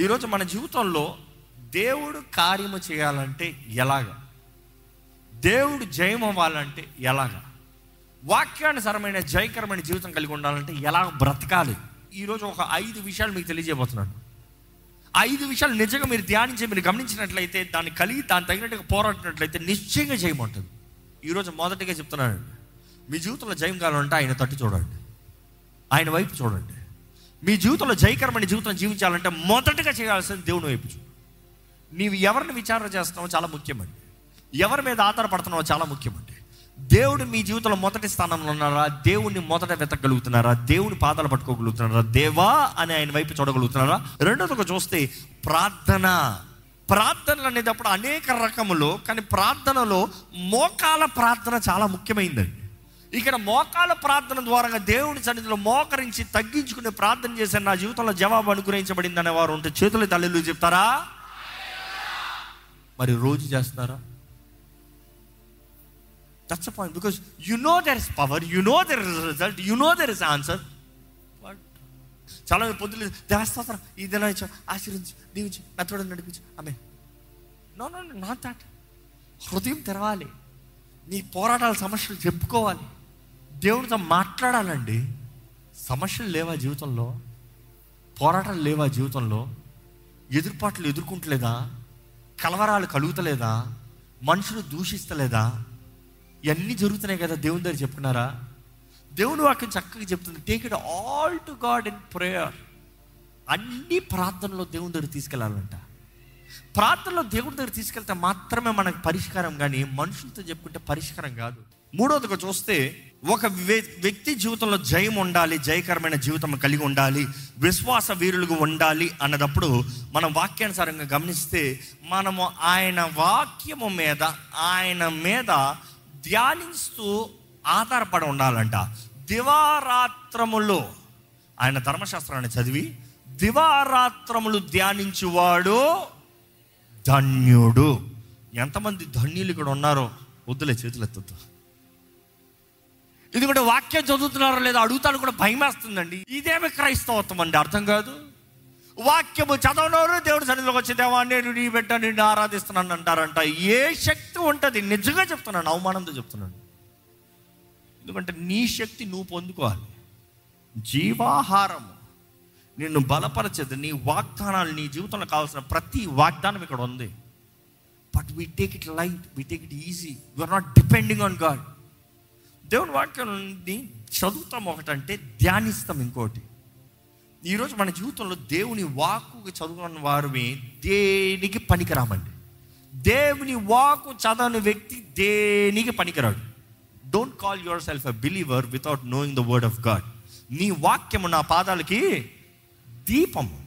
ఈరోజు మన జీవితంలో దేవుడు కార్యము చేయాలంటే ఎలాగా? దేవుడు జయం అవ్వాలంటే ఎలాగ? వాక్యానుసరమైన జయకరమైన జీవితం కలిగి ఉండాలంటే ఎలా బ్రతకాలి? ఈరోజు ఒక ఐదు విషయాలు మీకు తెలియజేయబోతున్నాను. ఐదు విషయాలు నిజంగా మీరు ధ్యానించి మీరు గమనించినట్లయితే దాన్ని కలిగి దాని తగినట్టుగా పోరాడినట్లయితే నిశ్చయంగా చేయమంటుంది ఈరోజు మొదటిగా చెప్తున్నాను మీ జీవితంలో జయం కావాలంటే ఆయన తట్టు చూడండి. ఆయన వైపు చూడండి. మీ జీవితంలో జయకరమైన జీవితం జీవించాలంటే మొదటగా చేయాల్సింది దేవుని వైపు నీవు ఎవరిని విచారణ చేస్తున్నావో చాలా ముఖ్యమండి. ఎవరి మీద ఆధారపడుతున్నావో చాలా ముఖ్యమండి. దేవుడు మీ జీవితంలో మొదటి స్థానంలో ఉన్నారా? దేవుడిని మొదట వెతకగలుగుతున్నారా? దేవుని పాదాలు పట్టుకోగలుగుతున్నారా? దేవా అని ఆయన వైపు చూడగలుగుతున్నారా? రెండోదిగా చూస్తే ప్రార్థన. ప్రార్థనలు అనేటప్పుడు అనేక రకములు కానీ ప్రార్థనలో మోకాల ప్రార్థన చాలా ముఖ్యమైందండి. ఇక్కడ మోకాల ప్రార్థన ద్వారా దేవుని సన్నిధిలో మోకరించి తగ్గించుకునే ప్రార్థన చేశాను నా జీవితంలో జవాబు అనుగ్రహించబడింది అనే వారు ఉంటే చేతులు తల్లిలు చెప్తారా? మరి రోజు చేస్తారా? That's point because you know there is power you know there is result you know there is answer but చాలా మంది పొద్దులు దేవస్థానం ఈ దిన ఆశీర్వించు దీవించు మెత్తడం నడిపించు. ఆమె నో నో నాట్ దాట్ హృదయం తెరవాలి. నీ పోరాటాల సమస్యలు చెప్పుకోవాలి. దేవునితో మాట్లాడాలండి. సమస్యలు లేవా జీవితంలో? పోరాటాలు లేవా జీవితంలో? ఎదురుపాట్లు ఎదుర్కొంటలేదా? కలవరాలు కలుగుతలేదా? మనుషులు దూషిస్తలేదా? ఇవన్నీ జరుగుతున్నాయి కదా దేవుని దగ్గర చెప్పుకున్నారా? దేవుని వాక్యం చక్కగా చెప్తుంది. Take it all to God in prayer అన్ని ప్రార్థనలో దేవుని దగ్గర తీసుకెళ్ళాలంట ప్రార్థనలో దేవుని దగ్గర తీసుకెళ్తే మాత్రమే మనకు పరిష్కారం కానీ మనుషులతో చెప్పుకుంటే పరిష్కారం కాదు. మూడోదిగా చూస్తే ఒక వ్య- వ్యక్తి జీవితంలో జయం ఉండాలి జయకరమైన జీవితం కలిగి ఉండాలి విశ్వాస వీరులుగా ఉండాలి అన్నదప్పుడు మనం వాక్యానుసారంగా గమనిస్తే మనము ఆయన వాక్యము మీద ఆయన మీద ధ్యానిస్తూ ఆధారపడి ఉండాలంట. దివారాత్రములో ఆయన ధర్మశాస్త్రాన్ని చదివి దివారాత్రములు ధ్యానించువాడు ధన్యుడు. ఎంతమంది ధన్యులు ఇక్కడ ఉన్నారో వద్దులే చేతులు ఎందుకంటే వాక్యం చదువుతున్నారో లేదో అడుగుతాను కూడా భయం వేస్తుందండి ఇదేమి క్రైస్తవత్వం అండి? అర్థం కాదు. వాక్యము చదవనోరు దేవుడి సన్నిధిలోకి వచ్చి దేవా నేను నీ బిడ్డ నిన్ను ఆరాధిస్తున్నాను అంటారంట. ఏ శక్తి ఉంటుంది? నిజంగా చెప్తున్నాను అవమానంతో చెప్తున్నాను. ఎందుకంటే నీ శక్తి నువ్వు పొందుకోవాలి. జీవాహారము నిన్ను బలపరచదు నీ వాగ్దానాలు నీ జీవితంలో కావాల్సిన ప్రతి వాగ్దానం ఇక్కడ ఉంది. But we take it light we take it easy you're not depending on God దేవుని వాక్యాన్ని చదువుతాం ఒకటంటే ధ్యానిస్తాం ఇంకోటి. ఈరోజు మన జీవితంలో దేవుని వాక్కు చదువుకున్న వారిని దేనికి పనికిరామండి? దేవుని వాక్కు చదవని వ్యక్తి దేనికి పనికిరాడు? Don't call yourself a believer without knowing the word of God నీ వాక్యము నా పాదాలకి దీపము.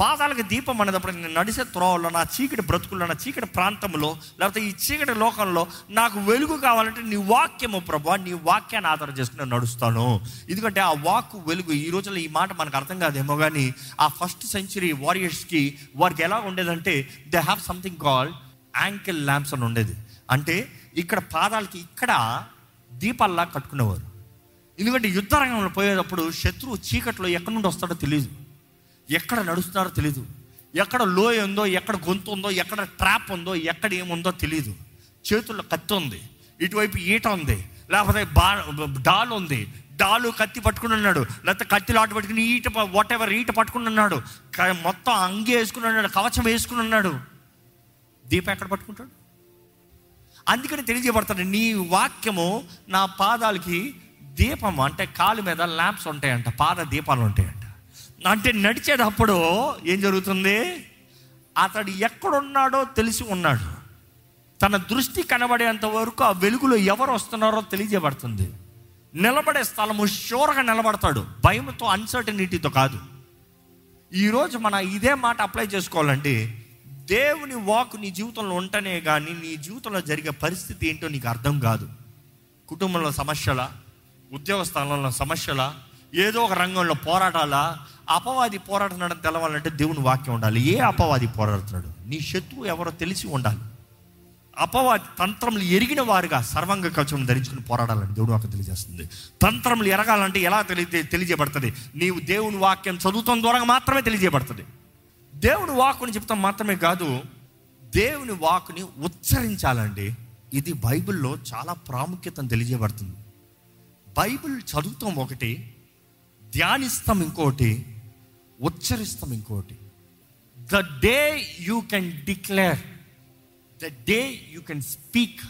పాదాలకి దీపం అనేటప్పుడు నేను నడిసే త్రోవలో నా చీకటి బ్రతుకుల్లో నా చీకటి ప్రాంతంలో లేకపోతే ఈ చీకటి లోకంలో నాకు వెలుగు కావాలంటే నీ వాక్యము ప్రభా నీ వాక్యాన్ని ఆధారం చేసుకుని నేను నడుస్తాను. ఎందుకంటే ఆ వాక్ వెలుగు ఈ రోజుల్లో ఈ మాట మనకు అర్థం కాదేమో కానీ ఆ ఫస్ట్ సెంచరీ వారియర్స్కి వారికి ఎలా ఉండేదంటే they have something called ankle lamps అని ఉండేది. అంటే ఇక్కడ పాదాలకి ఇక్కడ దీపాల్లా కట్టుకునేవారు. ఎందుకంటే యుద్ధ రంగంలో పోయేటప్పుడు శత్రువు చీకట్లో ఎక్కడి నుండి వస్తాడో తెలియదు ఎక్కడ నడుస్తున్నారో తెలియదు ఎక్కడ లోయ ఉందో ఎక్కడ గొంతు ఉందో ఎక్కడ ట్రాప్ ఉందో ఎక్కడ ఏముందో తెలియదు చేతుల్లో కత్తి ఉంది. ఇటువైపు ఈట ఉంది. లేకపోతే బా డాల్ ఉంది. డాలు కత్తి పట్టుకుని ఉన్నాడు. లేకపోతే కత్తిలో ఆట పట్టుకుని ఈట వాట్ ఎవర్ ఈట పట్టుకుని ఉన్నాడు. మొత్తం అంగి వేసుకుని ఉన్నాడు. కవచం వేసుకుని ఉన్నాడు. దీపం ఎక్కడ పట్టుకుంటాడు? అందుకని తెలియజేయబడతాడు నీ వాక్యము నా పాదాలకి దీపం అంటే కాలు మీద ల్యాంప్స్ ఉంటాయంట పాద దీపాలు ఉంటాయంట. అంటే నడిచేటప్పుడు ఏం జరుగుతుంది? అతడు ఎక్కడున్నాడో తెలిసి ఉన్నాడు. తన దృష్టి కనబడేంత వరకు ఆ వెలుగులో ఎవరు వస్తున్నారో తెలియజేయబడుతుంది. నిలబడే స్థలము షోర్గా నిలబడతాడు. భయంతో అన్సర్టనిటీతో కాదు. ఈరోజు మన ఇదే మాట అప్లై చేసుకోవాలంటే దేవుని వాక్ నీ జీవితంలో ఉంటేనే కానీ నీ జీవితంలో జరిగే పరిస్థితి ఏంటో నీకు అర్థం కాదు. కుటుంబంలో సమస్యల ఉద్యోగ స్థలంలో సమస్యల ఏదో ఒక రంగంలో పోరాటాలా? అపవాది పోరాడుతున్నాడని తెలవాలంటే దేవుని వాక్యం ఉండాలి. ఏ అపవాది పోరాడుతున్నాడు? నీ శత్రువు ఎవరో తెలిసి ఉండాలి. అపవాది తంత్రములు ఎరిగిన వారుగా సర్వంగ కవచం ధరించుకుని పోరాడాలని దేవుడు వాక్యం తెలియజేస్తుంది. తంత్రములు ఎరగాలంటే ఎలా తెలియ తెలియజేయబడుతుంది? నీవు దేవుని వాక్యం చదువుతాం ద్వారా మాత్రమే తెలియజేయబడుతుంది. దేవుని వాక్కుని చెప్తాం మాత్రమే కాదు దేవుని వాక్కుని ఉచ్చరించాలండి. ఇది బైబిల్లో చాలా ప్రాముఖ్యతను తెలియజేయబడుతుంది. బైబిల్ చదువుతాం ఒకటి ధ్యానిస్తాం ఇంకోటి ఉచ్చరిస్తాం ఇంకోటి. The day you can declare the day you can speak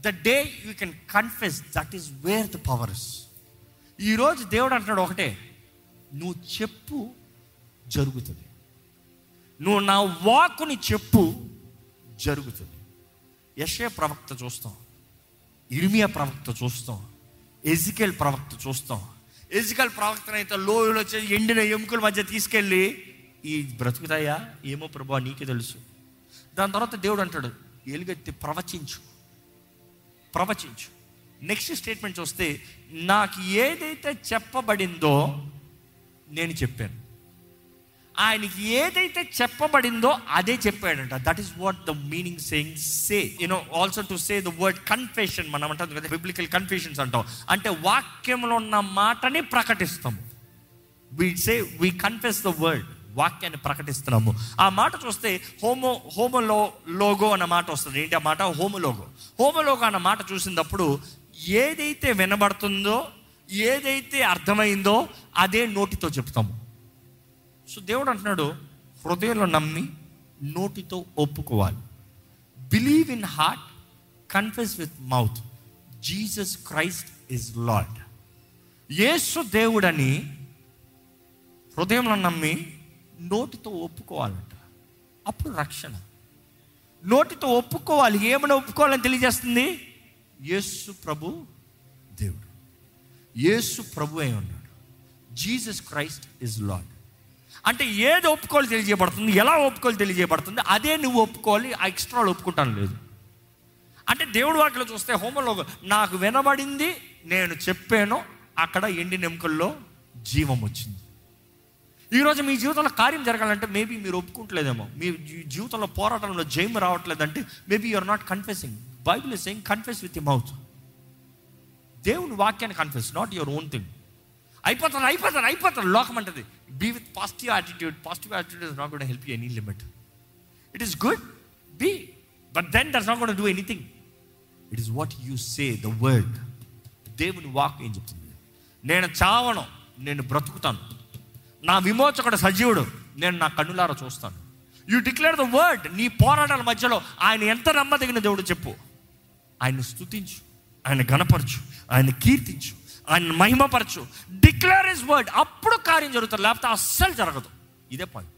the day you can confess that is where the powers ఈరోజు దేవుడు అంటున్నాడు ఒకటే నువ్వు చెప్పు జరుగుతుంది. నువ్వు నా వాక్కుని చెప్పు జరుగుతుంది. యశయ ప్రవక్త చూస్తాం ఇర్మియా ప్రవక్త చూస్తాం ఎజికెల్ ప్రవక్త చూస్తాం ఎజికల్ ప్రవక్తనైతే లోయలో వచ్చి ఎండిన ఎముకల మధ్య తీసుకెళ్ళి ఈ బ్రతుకుతాయా? ఏమో ప్రభా నీకే తెలుసు. దాని తర్వాత దేవుడు అంటాడు ఎలుగెత్తి ప్రవచించు. ప్రవచించు. నెక్స్ట్ స్టేట్మెంట్ చూస్తే నాకు ఏదైతే చెప్పబడిందో నేను చెప్పాను. ఆయనకి ఏదైతే చెప్పబడిందో అదే చెప్పాడంట. That is what the meaning saying say you know also to say the word confession మనం అంటాం కదా బిబ్లికల్ కన్ఫెషన్స్ అంటాం. అంటే వాక్యంలో ఉన్న మాటని ప్రకటిస్తాము. We say we confess the word వాక్యాన్ని ప్రకటిస్తున్నాము. ఆ మాట చూస్తే హోమో హోమలో లోగో అన్న మాట వస్తుంది. ఏంటి ఆ మాట? హోమలోగో హోమలోగో అన్న మాట చూసినప్పుడు ఏదైతే వినబడుతుందో ఏదైతే అర్థమైందో అదే నోటితో చెప్తాము. సో దేవుడు అంటున్నాడు హృదయంలో నమ్మి నోటితో ఒప్పుకోవాలి. Believe in heart confess with mouth Jesus Christ is lord యేసు దేవుడని హృదయంలో నమ్మి నోటితో ఒప్పుకోవాలంట. అప్పుడు రక్షణ. నోటితో ఒప్పుకోవాలి. ఏమైనా ఒప్పుకోవాలని తెలియజేస్తుంది? యేసు ప్రభు దేవుడు. యేసు ప్రభు అయి ఉన్నాడు. జీసస్ క్రైస్ట్ ఇస్ లార్డ్ అంటే ఏది ఒప్పుకోవాలి తెలియజేయబడుతుంది ఎలా ఒప్పుకోవాలి తెలియజేయబడుతుంది అదే నువ్వు ఒప్పుకోవాలి ఆ ఎక్స్ట్రా ఒప్పుకుంటాను లేదు. అంటే దేవుడు వాటిలో చూస్తే హోమంలో నాకు వినబడింది నేను చెప్పాను అక్కడ ఎండి నెముకల్లో జీవం వచ్చింది. ఈరోజు మీ జీవితంలో కార్యం జరగాలంటే మేబీ మీరు ఒప్పుకుంటలేదేమో. మీ జీవితంలో పోరాటంలో జైము రావట్లేదంటే maybe you're not confessing Bible is saying confess with mouth దేవుని వాక్యాన్ని confess not your own thing అయిపోతాను అయిపోతాను అయిపోతాను లోకం అంటది. Be with positive attitude positive attitude is not కూడా help you any limit it is good be but then that's not కూడా do anything it is what you say the word దేవుని వాక్ ఏం చెప్తుంది? నేను చావను నేను బ్రతుకుతాను. నా విమోచకుడు సజీవుడు నేను నా కన్నులారా చూస్తాను. యూ డిక్లేర్ ద వర్డ్ నీ పోరాటాల మధ్యలో ఆయన ఎంత నమ్మదగిన దేవుడు చెప్పు. ఆయన స్తుతించు. ఆయన గణపరచు ఆయన కీర్తించు. ఆయన మహిమపరచు. డిక్లేర్ ఇస్ వర్డ్ అప్పుడు కార్యం జరుగుతుంది లేకపోతే అస్సలు జరగదు. ఇదే పాయింట్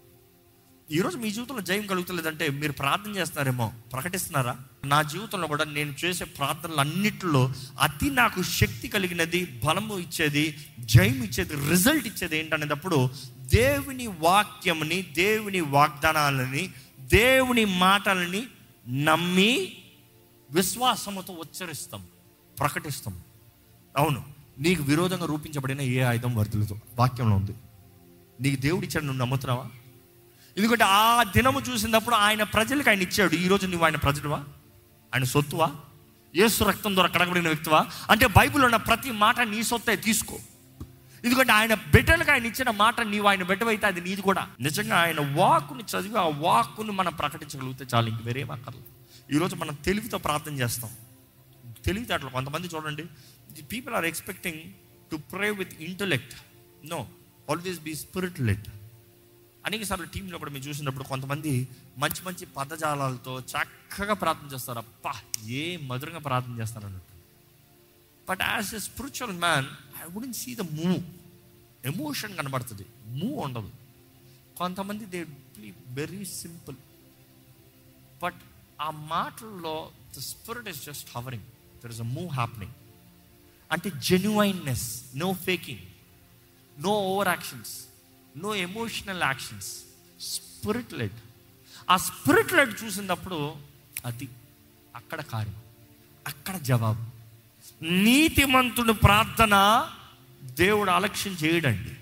ఈరోజు మీ జీవితంలో జయం కలుగుతలేదంటే మీరు ప్రార్థన చేస్తున్నారేమో? ప్రకటిస్తున్నారా? నా జీవితంలో కూడా నేను చేసే ప్రార్థనలు అన్నిటిలో అతి నాకు శక్తి కలిగినది బలము ఇచ్చేది జయం ఇచ్చేది రిజల్ట్ ఇచ్చేది ఏంటనేటప్పుడు దేవుని వాక్యముని దేవుని వాగ్దానాలని దేవుని మాటలని నమ్మి విశ్వాసముతో ఉచ్చరిస్తాం. ప్రకటిస్తాం. అవును. నీకు విరోధంగా రూపించబడిన ఏ ఆయుధం వర్ధులతో వాక్యంలో ఉంది. నీకు దేవుడు ఇచ్చాడు నువ్వు నమ్ముతున్నావా? ఎందుకంటే ఆ దినము చూసినప్పుడు ఆయన ప్రజలకు ఆయన ఇచ్చాడు. ఈరోజు నువ్వు ఆయన ప్రజలువా? ఆయన సొత్తువా? యేసు రక్తం ద్వారా కడగబడిన వ్యక్తివా? అంటే బైబిల్ ఉన్న ప్రతి మాట నీ సొత్తే తీసుకో. ఎందుకంటే ఆయన బిడ్డలకు ఆయన ఇచ్చిన మాట నీవు ఆయన బిడ్డవైతే అది నీది కూడా. నిజంగా ఆయన వాక్కుని చదివి ఆ వాక్కుని మనం ప్రకటించగలిగితే చాలు. ఇంక వేరేం అక్కర్లేదు ఈరోజు మనం తెలివితో ప్రార్థన చేస్తాం. తెలివితేటలు. కొంతమంది చూడండి people are expecting to pray with intellect no always be spirit let అనేకసార్లు టీంలో కూడా మేము చూసినప్పుడు కొంతమంది మంచి మంచి పదజాలాలతో చక్కగా ప్రార్థన చేస్తారు. అప్పా ఏ మధురంగా ప్రార్థన చేస్తారు అన్నట్టు. But as a spiritual man I wouldn't see the move emotion కనబడుతుంది. మూవ్ ఉండదు. కొంతమంది దే వెరీ సింపుల్ బట్ ఆ మాటల్లో the spirit is just hovering there is a move happening అంటే genuineness no faking no over actions no emotional actions spirit led ఆ spirit led చూసినప్పుడు అది అక్కడ కార్యం అక్కడ జవాబు. నీతిమంతుడు ప్రార్థన దేవుడు అలక్ష్యం చేయడండి.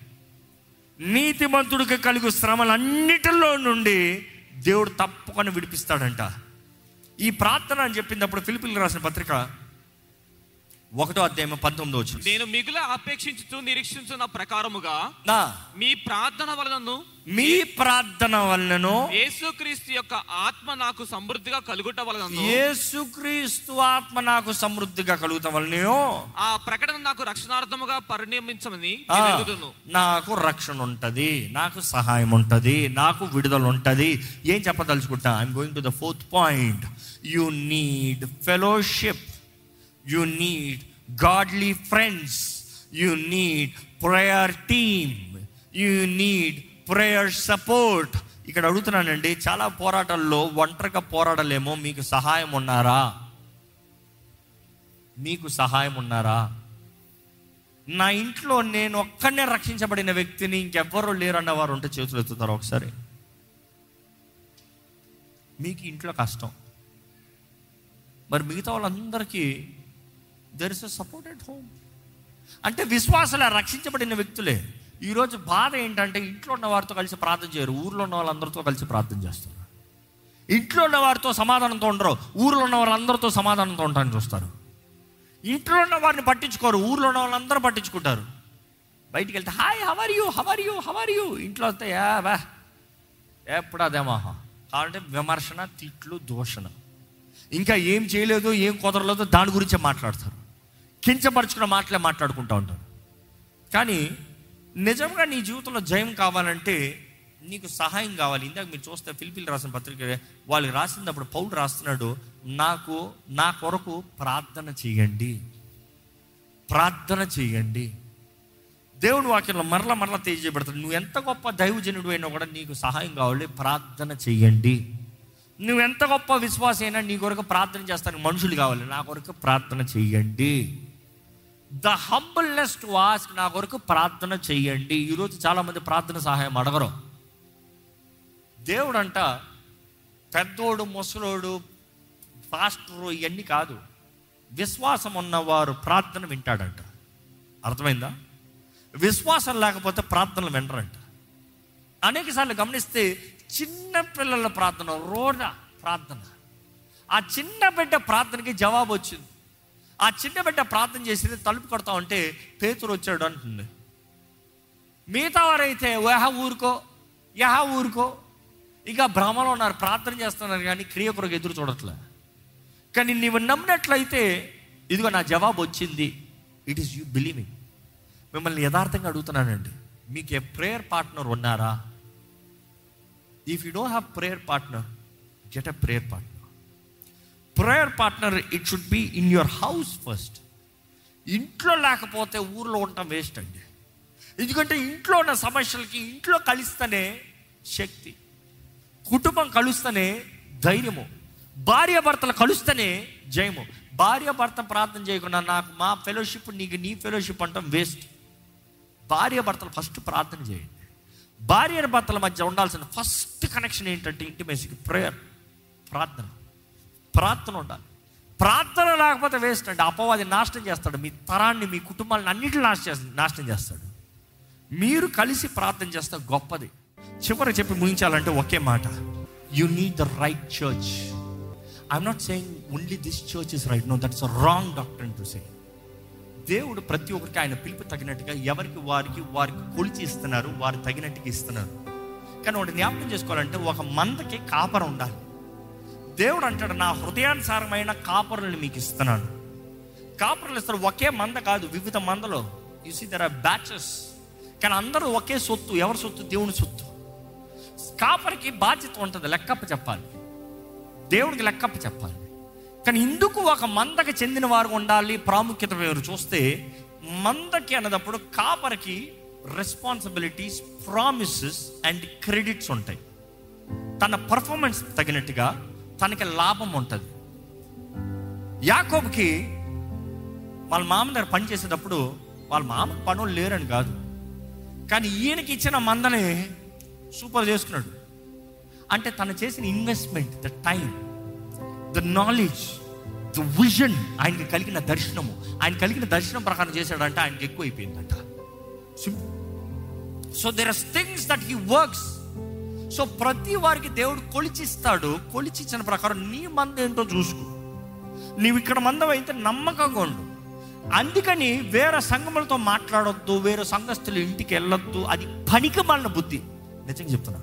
నీతిమంతుడికి కలుగు శ్రమలన్నిటిలో నుండి దేవుడు తప్పకుండా విడిపిస్తాడంట. ఈ ప్రార్థన అని చెప్పినప్పుడు ఫిలిపిల్ రాసిన పత్రిక ఒకటో అధ్యాయం పంతొమ్మిదో వచ్చిన నేను మిగుల అపేక్షించుతూ నిరీక్షించున్న ప్రకారముగా మీ ప్రార్థన వలనను మీ ప్రార్థన వలనను యేసుక్రీస్తు యొక్క ఆత్మ నాకు సమృద్ధిగా కలుగుట వలనను యేసుక్రీస్తు ఆత్మ నాకు సమృద్ధిగా కలుగుతాం వలనయో ఆ ప్రకటన నాకు రక్షణార్థముగా పరిణమించమని. నాకు రక్షణ ఉంటది నాకు సహాయం ఉంటది నాకు విడుదల ఉంటది ఏం చెప్పదలుచుకుంటా? I'm going to the fourth point you need fellowship you need godly friends you need prayer team you need prayer support ఇక్కడ అడుగుతున్నానండి చాలా పోరాటాల్లో ఒంటరిగా పోరాడలేమో. మీకు సహాయం ఉన్నారా? మీకు సహాయం ఉన్నారా? నా ఇంట్లో నేను ఒక్కనే రక్షించబడిన వ్యక్తిని ఇంకెవ్వరూ లేరన్న వారు ఉంటే చేతులు ఎత్తుతారు ఒకసారి? మీకు ఇంట్లో కష్టం. మరి మిగతా వాళ్ళందరికీ there is a support at home అంటే విశ్వాసాల రక్షించబడిన వ్యక్తులే. ఈరోజు బాధ ఏంటంటే ఇంట్లో ఉన్న వారితో కలిసి ప్రార్థన చేయరు. ఊర్లో ఉన్న వాళ్ళందరితో కలిసి ప్రార్థన చేస్తారు. ఇంట్లో ఉన్న వారితో సమాధానంతో ఉండరు. ఊర్లో ఉన్న వాళ్ళందరితో సమాధానంతో ఉండడానికి చూస్తారు. ఇంట్లో ఉన్న వారిని పట్టించుకోరు. ఊర్లో ఉన్న వాళ్ళందరూ పట్టించుకుంటారు. బయటికి వెళ్తే hi how are you how are you how are you ఇంట్లో వస్తే యా వా. ఎప్పుడు అదేమోహ కాబట్టి విమర్శన తిట్లు దూషణ. ఇంకా ఏం చేయలేదు ఏం కుదరలేదో దాని గురించే మాట్లాడతారు. కించపరుచుకున్న మాటలే మాట్లాడుకుంటూ ఉంటాను. కానీ నిజంగా నీ జీవితంలో జయం కావాలంటే నీకు సహాయం కావాలి. ఇందాక మీరు చూస్తే ఫిలిపిల్ రాసిన పత్రిక వాళ్ళు రాసినప్పుడు పౌలు రాస్తున్నాడు నాకు నా కొరకు ప్రార్థన చేయండి. ప్రార్థన చేయండి. దేవుని వాక్యంలో మరల మరల తెలియజేయబడతాడు. నువ్వు ఎంత గొప్ప దైవజనుడు అయినా కూడా నీకు సహాయం కావాలి. ప్రార్థన చేయండి. నువ్వు ఎంత గొప్ప విశ్వాసైనా నీ కొరకు ప్రార్థన చేస్తానికి మనుషులు కావాలి. నా కొరకు ప్రార్థన చేయండి. ద హంబుల్నెస్ టు ఆస్క్ నా కొరకు ప్రార్థన చేయండి. ఈరోజు చాలామంది ప్రార్థన సహాయం అడగరు. దేవుడు అంట పెద్దోడు ముసలోడు పాస్టరు ఇవన్నీ కాదు. విశ్వాసం ఉన్నవారు ప్రార్థన వింటాడంట. అర్థమైందా? విశ్వాసం లేకపోతే ప్రార్థనలు వినరంట. అనేక సార్లు గమనిస్తే చిన్న పిల్లల ప్రార్థన రోడ ప్రార్థన. ఆ చిన్న బిడ్డ ప్రార్థనకి జవాబు వచ్చింది ఆ చిన్న బిడ్డ ప్రార్థన చేసింది తలుపు కొడతా ఉంటే పేతురు వచ్చాడు అంటుంది. మిగతా వారైతే యహ ఊరుకో యహ ఊరుకో. ఇక భ్రమలో ఉన్నారు ప్రార్థన చేస్తున్నారు కానీ క్రియ కొరకు ఎదురు చూడట్లే. కానీ నీవు నమ్మినట్లయితే ఇదిగో నా జవాబు వచ్చింది. ఇట్ ఈస్ యూ బిలీవింగ్ మిమ్మల్ని యథార్థంగా అడుగుతున్నానండి. మీకు ఏ ప్రేయర్ పార్ట్నర్ ఉన్నారా? If you don't have prayer partner get a prayer partner prayer partner it should be in your house first ఇంట్లో లేకపోతే ఊర్లో ఉండటం వేస్ట్ అండి. ఎందుకంటే ఇంట్లో ఉన్న సమస్యలకి ఇంట్లో కలిస్తేనే శక్తి కుటుంబం కలుస్తేనే ధైర్యము భార్య భర్తలు కలుస్తేనే జయము. భార్య భర్త ప్రార్థన చేయకుండా నాకు మా ఫెలోషిప్ నీకు నీ ఫెలోషిప్ అంటాం వేస్ట్ భార్య భర్తలు ఫస్ట్ ప్రార్థన చేయండి. భార్య భర్తల మధ్య ఉండాల్సిన ఫస్ట్ కనెక్షన్ ఏంటంటే ఇంటిమేసికి ప్రేయర్ ప్రార్థన. ప్రార్థన ఉండాలి. ప్రార్థన లేకపోతే వేస్ట్ అంటే అపవాది నాశనం చేస్తాడు. మీ తరాన్ని మీ కుటుంబాలను అన్నింటిని నాశనం చేస్తాడు నాశనం చేస్తాడు. మీరు కలిసి ప్రార్థన చేస్తే గొప్పది. చివరి చెప్పి ముగించాలంటే ఒకే మాట. You need the right church I'm not saying only this church is right no that's wrong doctor to say దేవుడు ప్రతి ఒక్కరికి ఆయన పిలుపు తగినట్టుగా ఎవరికి వారికి వారికి కొలిచి ఇస్తున్నారు వారు తగినట్టుగా ఇస్తున్నారు. కానీ ఒకటి జ్ఞాపకం చేసుకోవాలంటే ఒక మందకి కాపర ఉండాలి. దేవుడు అంటాడు నా హృదయానుసారమైన కాపరులను మీకు ఇస్తున్నాను. కాపరులు ఇస్తారు ఒకే మంద కాదు వివిధ మందలో. You see there are batches కానీ అందరూ ఒకే సొత్తు. ఎవరి సొత్తు? దేవుని సొత్తు. కాపరికి బాధ్యత ఉంటుంది లెక్కప్ప చెప్పాలి. దేవునికి లెక్కప్ప చెప్పాలి. కానీ ఇందుకు ఒక మందకి చెందిన వారు ఉండాలి ప్రాముఖ్యత వేరు. చూస్తే మందకి అన్నదప్పుడు కాపరికి రెస్పాన్సిబిలిటీస్ ప్రామిసెస్ అండ్ క్రెడిట్స్ ఉంటాయి. తన పర్ఫార్మెన్స్ తగినట్టుగా తనకి లాభం ఉంటుంది. యాకోబ్కి వాళ్ళ మామ దగ్గర పని చేసేటప్పుడు వాళ్ళ మామ పనులు లేరని కాదు. కానీ ఈయనకి ఇచ్చిన మందని సూపర్ చేసుకున్నాడు. అంటే తను చేసిన investment the time the knowledge the vision ఆయనకి కలిగిన దర్శనము. ఆయన కలిగిన దర్శనం ప్రకారం చేశాడంటే ఆయనకి ఎక్కువ అయిపోయిందంట so there are things that he works so ప్రతి వారికి దేవుడు కొలిచిస్తాడు. కొలిచిచ్చిన ప్రకారం నీ మంద ఏంటో చూసుకో. నీవు ఇక్కడ మందం అయితే నమ్మకంగా ఉండు. అందుకని వేరే సంఘములతో మాట్లాడొద్దు వేరే సంఘస్థులు ఇంటికి వెళ్ళొద్దు. అది పనికి మళ్ళిన బుద్ధి. నిజంగా చెప్తున్నా.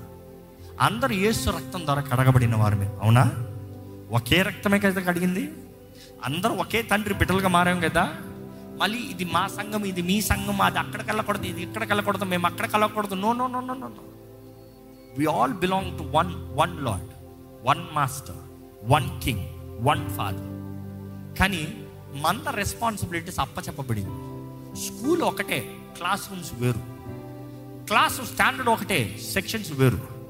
అందరూ ఏసు రక్తం ద్వారా కడగబడిన వారమే. అవునా? ఒకే రక్తమే కదా కడిగింది? అందరూ ఒకే తండ్రి బిడ్డలుగా మారాం కదా? మళ్ళీ ఇది మా సంఘం ఇది మీ సంఘం అది అక్కడికి వెళ్ళకూడదు ఇది ఇక్కడికి వెళ్ళకూడదు మేము అక్కడికి వెళ్ళకూడదు no no no no no no we all belong to one one lord one master one king one father కానీ మన రెస్పాన్సిబిలిటీస్ అప్పచెప్పబడింది. స్కూల్ ఒకటే క్లాస్ రూమ్స్ వేరు. క్లాస్ స్టాండర్డ్ ఒకటే సెక్షన్స్ వేరు.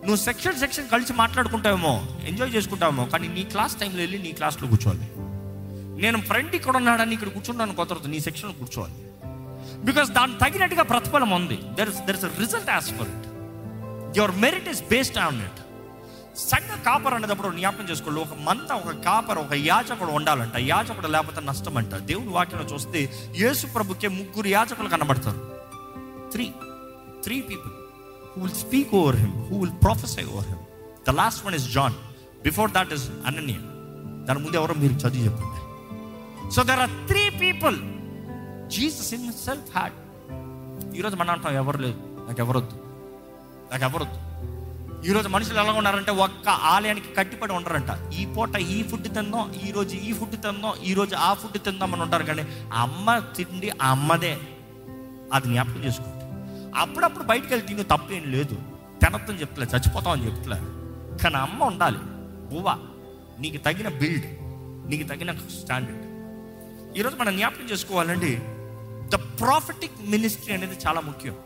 నువ్వు సెక్షన్ సెక్షన్ కలిసి మాట్లాడుకుంటావేమో ఎంజాయ్ చేసుకుంటావేమో కానీ నీ క్లాస్ టైంలో వెళ్ళి నీ క్లాస్లో కూర్చోవాలి. నేను ఫ్రెండ్ ఇక్కడ ఉన్నాడని ఇక్కడ కూర్చున్నాను కుదరదు నీ సెక్షన్లో కూర్చోవాలి. బికాస్ దానికి తగినట్టుగా ప్రతిఫలం ఉంది. There is there is result as for it your merit is based on it సంఘ కాపర్ అనేటప్పుడు జ్ఞాపకం చేసుకోండి ఒక మంత ఒక కాపర్ ఒక యాచకుడు ఉండాలంట. యాచకుడు లేకపోతే నష్టం అంట దేవుని వాక్యం చూస్తే యేసు ప్రభుకే ముగ్గురు యాచకులు కనబడతారు. Three three people who will speak over him who will prophesy over him the last one is John before that is Ananya దాని ముందు ఎవరో మీరు చదివి చెప్పండి. So there are three people Jesus in self had ఈరోజు మనం అంటాం ఎవరు లేదు. నాకు ఎవరొద్దు. నాకు ఎవరొద్దు ఈరోజు మనుషులు ఎలా ఉన్నారంటే ఒక్క ఆలయానికి కట్టిపడి ఉండరంట. ఈ పూట ఈ ఫుడ్ తిందాం ఈరోజు ఈ ఫుడ్ తిందాం ఈరోజు ఆ ఫుడ్ తిందామని అని ఉంటారు కానీ అమ్మ తిండి ఆ అమ్మదే. అది జ్ఞాపకం చేసుకుంటే అప్పుడప్పుడు బయటికి వెళ్తే తిని తప్పేం లేదు. తినొద్దని చెప్తలే చచ్చిపోతాం అని చెప్తలే. కానీ అమ్మ ఉండాలి. బువ్వ నీకు తగిన బిల్డ్ నీకు తగిన స్టాండర్డ్. ఈరోజు మనం జ్ఞాపకం చేసుకోవాలండి ద ప్రాఫిటిక్ మినిస్ట్రీ అనేది చాలా ముఖ్యం.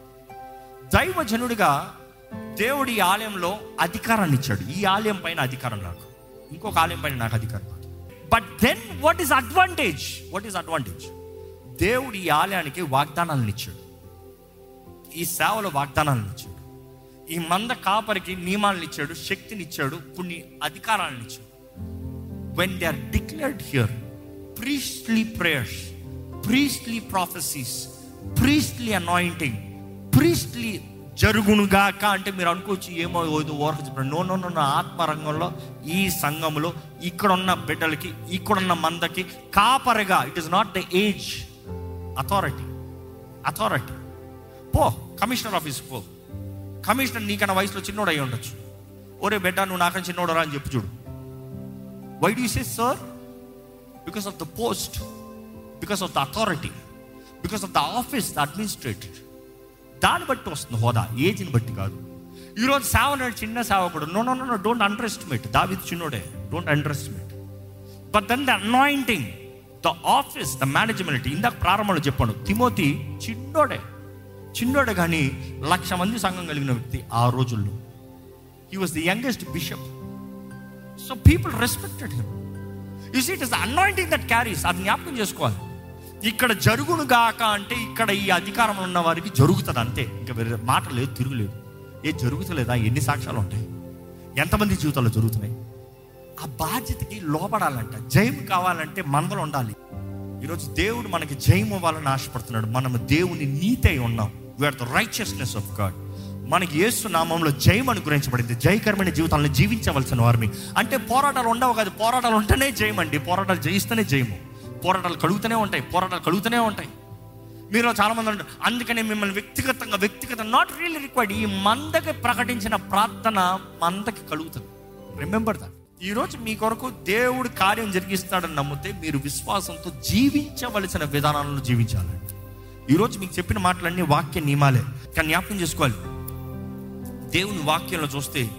దైవజనుడిగా దేవుడు ఈ ఆలయంలో అధికారాన్ని ఇచ్చాడు. ఈ ఆలయం పైన అధికారం నాకు. ఇంకొక ఆలయం పైన నాకు అధికారం కాదు but then what is advantage what is advantage దేవుడు ఈ ఆలయానికి వాగ్దానాలను ఇచ్చాడు. ఈ సేవలో వాగ్దానాలను ఇచ్చాడు. ఈ మంద కాపరికి నియమాలను ఇచ్చాడు. శక్తిని ఇచ్చాడు. కొన్ని అధికారాలను ఇచ్చాడు. When they are declared here priestly prayers priestly prophecies priestly anointing priestly జరుగునుగాక అంటే మీరు అనుకోవచ్చు ఏమో ఏదో ఓరక చెప్పండి నో నో నో ఆత్మరంగంలో ఈ సంఘంలో ఇక్కడున్న బిడ్డలకి ఇక్కడున్న మందకి కాపరగా it is not the age authority authority పో కమిషనర్ ఆఫీస్ పో. కమిషనర్ నీకన్నా వయసులో చిన్నోడు అయి ఉండొచ్చు. ఒరే బిడ్డ నువ్వు నాకన్నా చిన్నోడరా అని చెప్పు చూడు. Why do say sir because of the post because of the authority because of the office the administrative దాన్ని బట్టి వస్తుంది హోదా. ఏజ్ని బట్టి కాదు. ఈరోజు సేవనాడు చిన్న సేవకుడు no no no don't underestimate దావిది చిన్నోడే don't underestimate but then the anointing the office the management ఇందాక ప్రారంభంలో చెప్పాను తిమోతి చిన్నోడే. చిన్నోడే కానీ లక్ష మంది సంఘం కలిగిన వ్యక్తి ఆ రోజుల్లో. He was the youngest bishop so people respected him you see it is the anointing that carries అది జ్ఞాపకం చేసుకోవాలి. ఇక్కడ జరుగును గాక అంటే ఇక్కడ ఈ అధికారం ఉన్న వారికి జరుగుతుంది అంతే. ఇంకా వేరే మాట లేదు తిరుగులేదు ఏ జరుగుతలేదా? ఎన్ని సాక్ష్యాలు ఉంటాయి? ఎంతమంది జీవితాల్లో జరుగుతున్నాయి? ఆ బాధ్యతకి లోపడాలంట జయం కావాలంటే మనలో ఉండాలి. ఈరోజు దేవుడు మనకి జయం ఇవ్వాలని ఆశపడుతున్నాడు. మనం దేవుని నీతి అయి ఉన్నాం. We are the righteousness of God మనకి యేసు నామంలో జయం అనుగ్రహించబడింది. జయకరమైన జీవితాలను జీవించవలసిన వారిని. అంటే పోరాటాలు ఉండవు కాదు. పోరాటాలు ఉంటేనే జయం అండి. పోరాటాలు జయిస్తేనే జయము. పోరాటాలు కలుగుతూనే ఉంటాయి పోరాటాలు కలుగుతూనే ఉంటాయి. మీరు చాలామంది ఉంటారు అందుకనే మిమ్మల్ని వ్యక్తిగతంగా వ్యక్తిగత నాట్ రియల్లీ రిక్వైర్డ్ ఈ మందకి ప్రకటించిన ప్రార్థన మందకి కలుగుతుంది. రిమెంబర్ దాట్ ఈరోజు మీ కొరకు దేవుడు కార్యం జరిగిస్తాడని నమ్మితే మీరు విశ్వాసంతో జీవించవలసిన విధానాలను జీవించాలండి ఈరోజు మీకు చెప్పిన మాటలన్నీ వాక్య నియమాలే. కానీ జ్ఞాపకం చేసుకోవాలి. దేవుని వాక్యంలో చూస్తే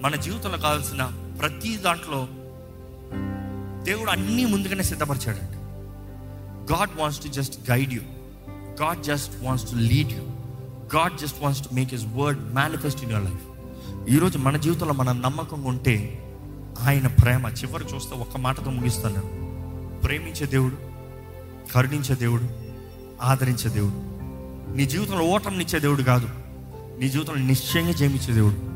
మన జీవితంలో కావాల్సిన ప్రతి దాంట్లో దేవుడు అన్నీ ముందుగానే సిద్ధపరిచాడండి God wants to just guide you God just wants to lead you God just wants to make his word manifest in your life ఈరోజు మన జీవితంలో మన నమ్మకంగా ఉంటే ఆయన ప్రేమ చివరి చూస్తే ఒక్క మాటతో ముగిస్తాను నేను. ప్రేమించే దేవుడు కరుణించే దేవుడు ఆదరించే దేవుడు. నీ జీవితంలో ఓటమినిచ్చే దేవుడు కాదు. నీ జీవితంలో నిశ్చయంగా జయమిచ్చే దేవుడు.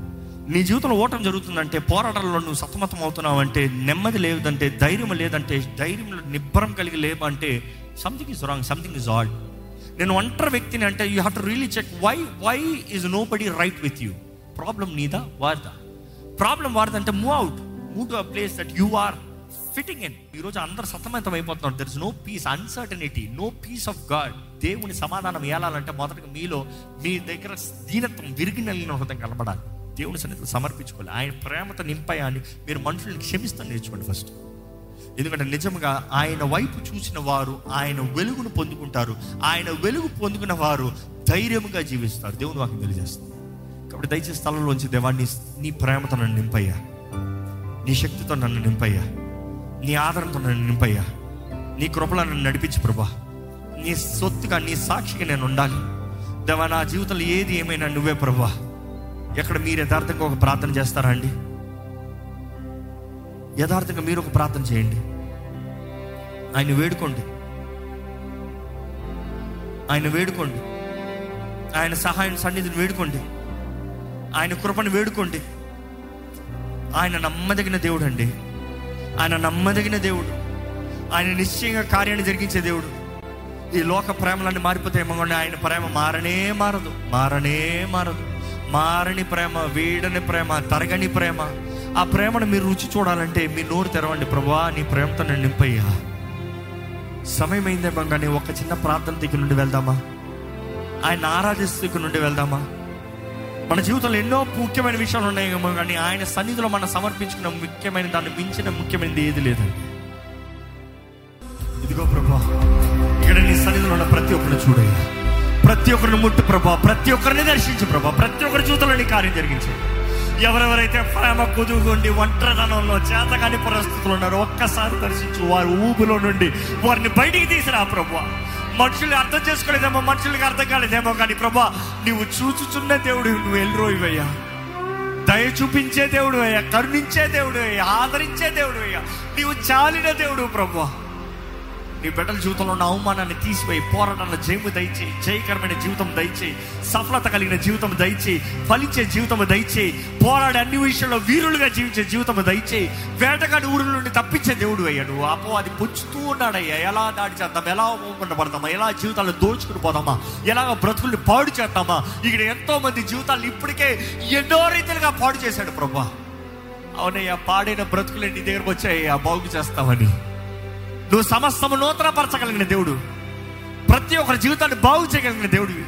నీ జీవితంలో ఓటం జరుగుతుందంటే పోరాటంలో నువ్వు సతమతం అవుతున్నావు అంటే నెమ్మది లేదంటే ధైర్యం లేదంటే ధైర్యంలో నిబ్బరం కలిగి లేవంటే something is wrong something is all నేను ఒంటరి వ్యక్తిని అంటే you have to really check why why is nobody right with you problem నీదా? వారిదా? Problem వారిదంటే move out move to a place that you are fitting in ఈరోజు అందరు సతమతం అయిపోతున్నారు. There is no peace uncertainty no peace of God దేవుని సమాధానం ఏలాలంటే మొదటగా మీలో మీ దగ్గర దీనత్వం విరిగి నలిగిన హృదయం కనబడాలి. దేవుని సన్నిధిలో సమర్పించుకోవాలి. ఆయన ప్రేమతో నింపాయని మీరు మనుషుల్ని క్షమిస్తాను నేర్చుకోండి ఫస్ట్ ఎందుకంటే నిజంగా ఆయన వైపు చూసిన వారు ఆయన వెలుగును పొందుకుంటారు. ఆయన వెలుగు పొందుకున్న వారు ధైర్యంగా జీవిస్తారు. దేవుని వాకి తెలియజేస్తారు కాబట్టి దయచేసి స్థలంలోంచి దేవాన్ని నీ ప్రేమతో నన్ను నింపయ్యా. నీ శక్తితో నన్ను నింపయ్యా. నీ ఆదరణతో నన్ను నింపయ్యా. నీ కృపలో నన్ను నడిపించి ప్రభా. నీ సొత్తుగా నీ సాక్షిగా నేను ఉండాలి. దేవా నా జీవితంలో ఏది ఏమైనా నువ్వే ప్రభా. ఎక్కడ మీరు యథార్థంగా ఒక ప్రార్థన చేస్తారా అండి యథార్థంగా మీరు ఒక ప్రార్థన చేయండి. ఆయన వేడుకోండి. ఆయన వేడుకోండి. ఆయన సహాయం సన్నిధిని వేడుకోండి. ఆయన కృపను వేడుకోండి. ఆయన నమ్మదగిన దేవుడు అండి ఆయన నమ్మదగిన దేవుడు. ఆయన నిశ్చయంగా కార్యాన్ని జరిగించే దేవుడు. ఈ లోక ప్రేమలన్నీ మారిపోతాయేమో కానీ ఆయన ప్రేమ మారనే మారదు. మారనే మారదు. మారని ప్రేమ వీడని ప్రేమ తరగని ప్రేమ ఆ ప్రేమను మీరు రుచి చూడాలంటే మీ నోరు తెరవండి. ప్రభా నీ ప్రేమతో నేను నింపయ్యా. సమయం అయిందేమో కానీ ఒక చిన్న ప్రార్థన దగ్గర నుండి వెళ్దామా? ఆయన ఆరాధిస్తూ నుండి వెళ్దామా? మన జీవితంలో ఎన్నో ముఖ్యమైన విషయాలు ఉన్నాయేమో కానీ ఆయన సన్నిధిలో మనం సమర్పించుకున్న ముఖ్యమైన దాన్ని మించిన ముఖ్యమైనది ఏది లేదండి ఇదిగో ప్రభా ఇక్కడ నీ సన్నిధిలో ఉన్న ప్రతి ఒక్కరిని చూడయ్యా. ప్రతి ఒక్కరిని ముట్టు ప్రభా. ప్రతి ఒక్కరిని దర్శించు ప్రభా. ప్రతి ఒక్కరి జీవితంలో నీ కార్యం జరిగించండి ఎవరెవరైతే ప్రేమ కుదుగుండి ఒంటరితనంలో చేతకాని పరిస్థితులు ఉన్నారో ఒక్కసారి దర్శించు. వారి ఊబిలో నుండి వారిని బయటికి తీసిరా ప్రభు. మనుషులు అర్థం చేసుకోలేదేమో మనుషులకి అర్థం కాలేదేమో కానీ ప్రభా నువ్వు చూచుచున్న దేవుడు నువ్వు ఎల్రోయివయ్యా. దయ చూపించే దేవుడు అయ్యా. కరుణించే దేవుడు అయ్యా. ఆదరించే దేవుడు అయ్యా. నీవు చాలిన దేవుడు ప్రభా. నీ బిడ్డల జీవితంలో ఉన్న అవమానాన్ని తీసిపోయి పోరాటంలో జయము దయచేయి జయకరమైన జీవితం దయచేయి సఫలత కలిగిన జీవితం దయచేయి ఫలించే జీవితం దయచేయి పోరాడే అన్ని విషయంలో వీరులుగా జీవించే జీవితం దయచేయి వేటగాడి ఊరుల నుండి తప్పించే దేవుడు అయ్యా నువ్వు. అపో అది పుచ్చుతూ ఉన్నాడయ్యా. ఎలా దాడి చేద్దాం ఎలా అవకుండా పడతామా ఎలా జీవితాలను దోచుకుని పోదామా? ఎలాగ బ్రతుకుల్ని పాడు చేద్దామా? ఇక్కడ ఎంతో మంది జీవితాలు ఇప్పటికే ఎన్నో రీతిలుగా పాడు చేశాడు ప్రభా. అవునయ్యా పాడైన బ్రతుకులే నీ దగ్గరకు వచ్చాయ్యా బాగు చేస్తామని నువ్వు సమస్తము నూతనపరచగలిగిన దేవుడు. ప్రతి ఒక్కరి జీవితాన్ని బాగు చేయగలిగిన దేవుడివి.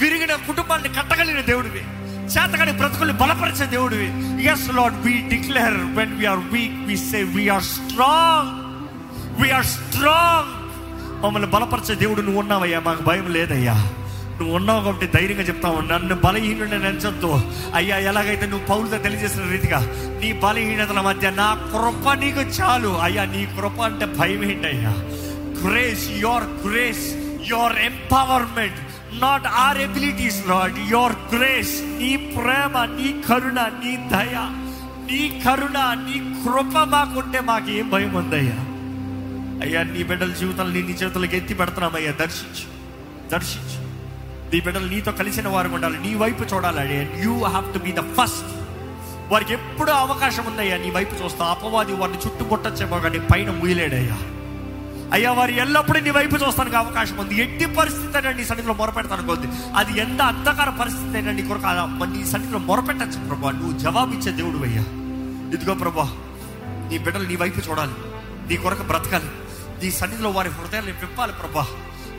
విరిగిన కుటుంబాన్ని కట్టగలిగిన దేవుడివి. చేతగాని బ్రతుకుని బలపరిచే దేవుడివి. Yes lord we declare when we are weak we say we are strong we are strong మమ్మల్ని బలపరిచే దేవుడు నువ్వు ఉన్నావయ్యా. మాకు భయం లేదయ్యా. నువ్వు ఉన్నావు కాబట్టి ధైర్యంగా చెప్తావు. నన్ను బలహీనుడిని నెంచొద్దు. అయ్యా ఎలాగైతే నువ్వు పౌరుతో తెలియజేసిన రీతిగా నీ బలహీనతల మధ్య నా కృప నీకు చాలు. అయ్యా నీ కృప అంటే భయం ఏంటయ్యా? Grace your grace your empowerment not our abilities not your grace నీ ప్రేమ నీ కరుణ నీ దయ నీ కరుణ నీ కృప మాకుంటే మాకు ఏం భయం ఉందయ్యా? అయ్యా నీ బిడ్డల జీవితాలు నీ చేతులకు ఎత్తి పెడుతున్నామయ్యా దర్శించు దర్శించు. నీ బిడ్డలు నీతో కలిసిన వారు ఉండాలి. నీ వైపు చూడాలి you have to be the first వారికి ఎప్పుడూ అవకాశం ఉందయ్యా. నీ వైపు చూస్తా. అపవాది వారిని చుట్టుముట్టచ్చేమో కానీ పైన ముయలేడయ్యా. అయ్యా వారు ఎల్లప్పుడూ నీ వైపు చూస్తానికి అవకాశం ఉంది. ఎట్టి పరిస్థితి అయినా నీ సన్నిధిలో మొరపెడతాను కొద్ది అది ఎంత అంధకార పరిస్థితి అయినా నీ కొరకు నీ సన్నిధిలో మొరపెట్టచ్చు ప్రభా. నువ్వు జవాబిచ్చే దేవుడు అయ్యా. ఇదిగో ప్రభా నీ బిడ్డలు నీ వైపు చూడాలి. నీ కొరకు బ్రతకాలి. నీ సన్నిధిలో వారి హృదయాన్ని విప్పాలి ప్రభా.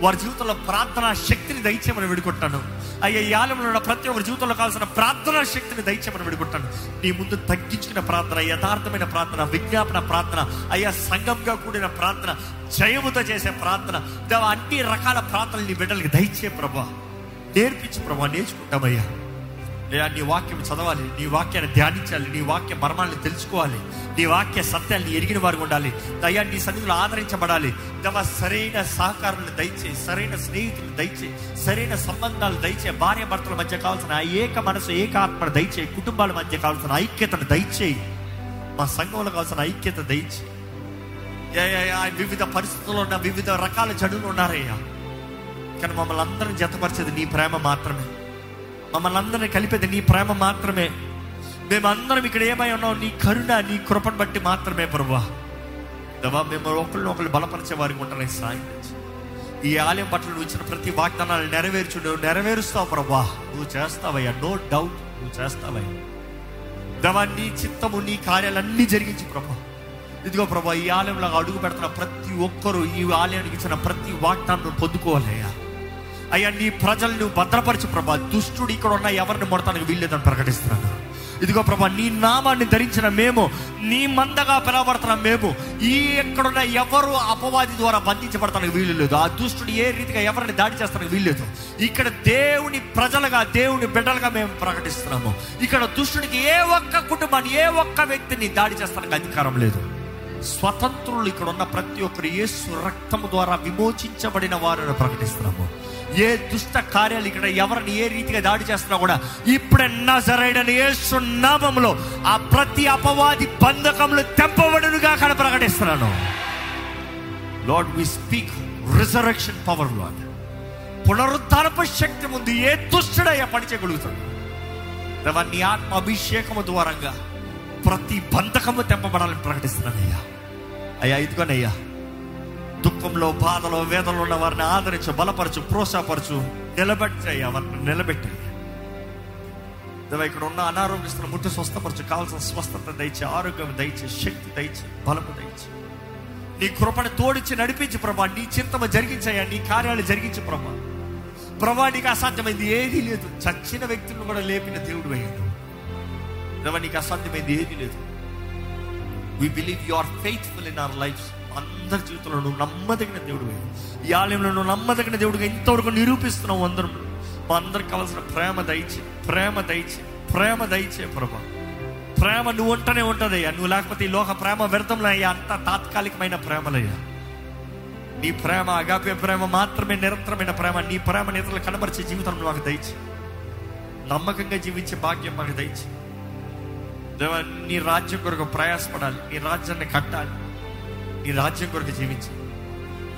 వారి జీవితంలో ప్రార్థనా శక్తిని దయచేయమని విడుకుంటాను అయ్యా ఈ ఆలయంలో ఉన్న ప్రతి ఒక్కరి జీవితంలో కావాల్సిన ప్రార్థనా శక్తిని దయచేయమని విడుకుంటాను నీ ముందు తగ్గించుకున్న ప్రార్థన యథార్థమైన ప్రార్థన విజ్ఞాపన ప్రార్థన అయ్యా సంఘంగా కూడిన ప్రార్థన జయముతో చేసే ప్రార్థన అన్ని రకాల ప్రార్థనలు నీ బిడ్డలకి దయచే ప్రభా. నేర్పించు ప్రభా నేర్చుకుంటామయ్యా. లేదా నీ వాక్యం చదవాలి నీ వాక్యాన్ని ధ్యానించాలి నీ వాక్య మర్మాలను తెలుసుకోవాలి నీ వాక్య సత్యాన్ని ఎరిగిన వారు ఉండాలి. అయ్యా నీ సన్నిధిలో ఆదరించబడాలి. దవ సరైన సహకారాలు దయచేయి సరైన స్నేహితులు దయచే సరైన సంబంధాలు దయచే భార్య భర్తల మధ్య కావాల్సిన ఆ ఏక మనసు ఏక ఆత్మను దయచేయి కుటుంబాల మధ్య కావాల్సిన ఐక్యతను దయచేయి మా సంఘంలో కావాల్సిన ఐక్యత దయచేయి వివిధ పరిస్థితుల్లో ఉన్న వివిధ రకాల జడులు ఉన్నారయ్యా. కానీ మమ్మల్ని అందరం జతపరిచేది నీ ప్రేమ మాత్రమే. మమ్మల్ని అందరిని కలిపేది నీ ప్రేమ మాత్రమే. మేమందరం ఇక్కడ ఏమై ఉన్నాం నీ కరుణ నీ కృపను బట్టి మాత్రమే ప్రభా దేవా మేము ఒకరిని ఒకరు బలపరిచే వారికి ఉంటానే సాయం ఈ ఆలయం పట్ల నువ్వు ఇచ్చిన ప్రతి వాగ్దానాలు నెరవేర్చు నువ్వు నెరవేరుస్తావు ప్రభా నువ్వు చేస్తావయ్యా నో డౌట్ నువ్వు చేస్తావయ్యా. దేవా నీ చిత్తము నీ కార్యాలన్నీ జరిగించి ప్రభా. ఇదిగో ప్రభా ఈ ఆలయంలో అడుగు పెడుతున్న ప్రతి ఒక్కరూ ఈ ఆలయానికి ఇచ్చిన ప్రతి వాగ్దానం పొందుకోవాలయ్యా. అయ్యా నీ ప్రజలను భద్రపరచు ప్రభా. దుష్టుడు ఇక్కడ ఉన్న ఎవరిని మొడతానికి వీల్లేదని ప్రకటిస్తున్నాను ఇదిగో ప్రభా నీ నామాన్ని ధరించిన మేము నీ మందగా పిలవబడుతున్న మేము ఈ ఎక్కడున్న ఎవరు అపవాది ద్వారా బంధించబడతానికి వీలు లేదు ఆ దుష్టుడు ఏ రీతిగా ఎవరిని దాడి చేస్తానికి వీల్లేదు. ఇక్కడ దేవుని ప్రజలుగా దేవుని బిడ్డలుగా మేము ప్రకటిస్తున్నాము. ఇక్కడ దుష్టుడికి ఏ ఒక్క కుటుంబాన్ని ఏ ఒక్క వ్యక్తిని దాడి చేస్తానికి అధికారం లేదు. స్వతంత్రులు ఇక్కడ ఉన్న ప్రతి ఒక్కరు యేసు రక్తము ద్వారా విమోచించబడిన వారిని ప్రకటిస్తున్నాము. ఏ దుష్ట కార్యాలు ఇక్కడ ఎవరిని ఏ రీతిగా దాడి చేస్తున్నా కూడా ఇప్పుడే నజరైన యేసు నామంలో ఆ ప్రతి అపవాది బంధకములు తెంపబడునుగా అక్కడ ప్రకటిస్తున్నాను. Lord we speak reservation power lord పునరుద్ధారపు శక్తి ముందు ఏ దుష్టుడయ్యా పని చేయగలుగుతాడు నీ ఆత్మ అభిషేకము ద్వారంగా ప్రతి బంధకము తెంపబడాలని ప్రకటిస్తున్నానయ్యా. అయ్యా ఇదిగోనయ్యా దుఃఖంలో బాధలో వేదనలో ఉన్న వారిని ఆదరించు బలపరచు ప్రోత్సాహపరచు నిలబెట్టయ్యా వారిని నిలబెట్టయ్యా ఇక్కడ ఉన్న అనారోగ్యస్తున్న ముట్టి స్వస్థపరచు కావాల్సిన స్వస్థత దయచే ఆరోగ్యం దయచే శక్తి దయచే బలము దయచే. నీ కృపను తోడిచి నడిపించి ప్రభా నీ చింతమ జరిగించాయా నీ కార్యాలు జరిగించు ప్రభా. ప్రభా నీకు అసాధ్యమైంది ఏదీ లేదు. చచ్చిన వ్యక్తులను కూడా లేపిన దేవుడు అయ్యాడు. నీకు అసాధ్యమైంది ఏదీ లేదు. We believe you are faithful in our life అందరి జీవితంలో నువ్వు నమ్మదగిన దేవుడు ఈ ఆలయంలో నువ్వు నమ్మదగిన దేవుడుగా ఇంతవరకు నిరూపిస్తున్నావు అందరం మా అందరికి కావాల్సిన ప్రేమ దయచే ప్రేమ దయచే ప్రేమ దయచే ప్రభా. ప్రేమ నువ్వు ఉంటనే ఉంటదయ్యా. నువ్వు లేకపోతే ఈ లోక ప్రేమ వ్యర్థంలో అయ్యా అంత తాత్కాలికమైన ప్రేమలయ్యా. నీ ప్రేమ అగాపే ప్రేమ మాత్రమే నిరంతరమైన ప్రేమ. నీ ప్రేమ నిద్రలు కనబరిచే జీవితం మాకు దయచి. నమ్మకంగా జీవించే భాగ్యం మాకు దయచి. దేవా నీ రాజ్యం కొరకు ప్రయాసపడాలి. నీ రాజ్యాన్ని కట్టాలి. నీ రాజ్యం కొరకు జీవించి.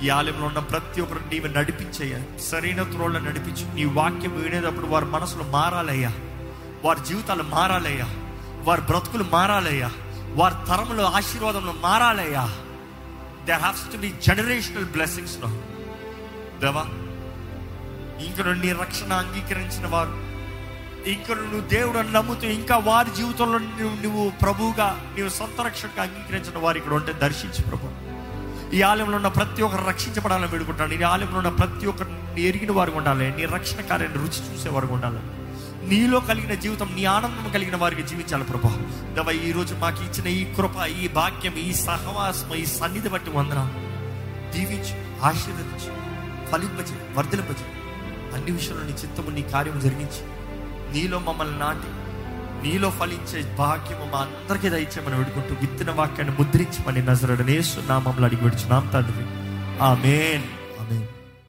ఈ ఆలయంలో ఉన్న ప్రతి ఒక్కరు నీవు నడిపించయ్యా. సరైన త్రోళ్ళ నడిపించు. నీ వాక్యం వినేటప్పుడు వారి మనసులు మారాలయ్యా. వారి జీవితాలు మారాలయ్యా. వారి బ్రతుకులు మారాలయ్యా. వారి తరములు ఆశీర్వాదంలో మారాలయ్యా. They haves to be generational blessings దేవా ఇంకను నీ రక్షణ అంగీకరించిన వారు ఇక్కడ నువ్వు దేవుడు అని నమ్ముతూ ఇంకా వారి జీవితంలో నువ్వు నువ్వు ప్రభువుగా నీవు సొంత రక్షణగా అంగీకరించిన వారు ఇక్కడ ఉంటే దర్శించు ప్రభు. ఈ ఆలయంలో ఉన్న ప్రతి ఒక్కరు రక్షించబడాలని వేడుకుంటాను. ఈ ఆలయంలో ఉన్న ప్రతి ఒక్కరిని ఎరిగిన వారు ఉండాలి. నీ రక్షణ కార్యాన్ని రుచి చూసే వారు ఉండాలి. నీలో కలిగిన జీవితం నీ ఆనందం కలిగిన వారికి జీవించాలి ప్రభా. దవ ఈ రోజు మాకు ఇచ్చిన ఈ కృప ఈ భాగ్యం ఈ సహవాసం ఈ సన్నిధి బట్టి వందన దీవించు ఆశీర్వదించు ఫలింపజే వర్ధలింపజే అన్ని విషయంలో నీ చిత్తము నీ కార్యం జరిగించి నీలో మమ్మల్ని నాటి నీలో ఫలించే భాగ్యము మా అందరికీ దయచేయమని వేడుకుంటూ విత్తిన వాక్యాన్ని ముద్రించమని నజరడనేసు నామంలో అడిగి విడుచున్నాం తండ్రి. ఆమెన్.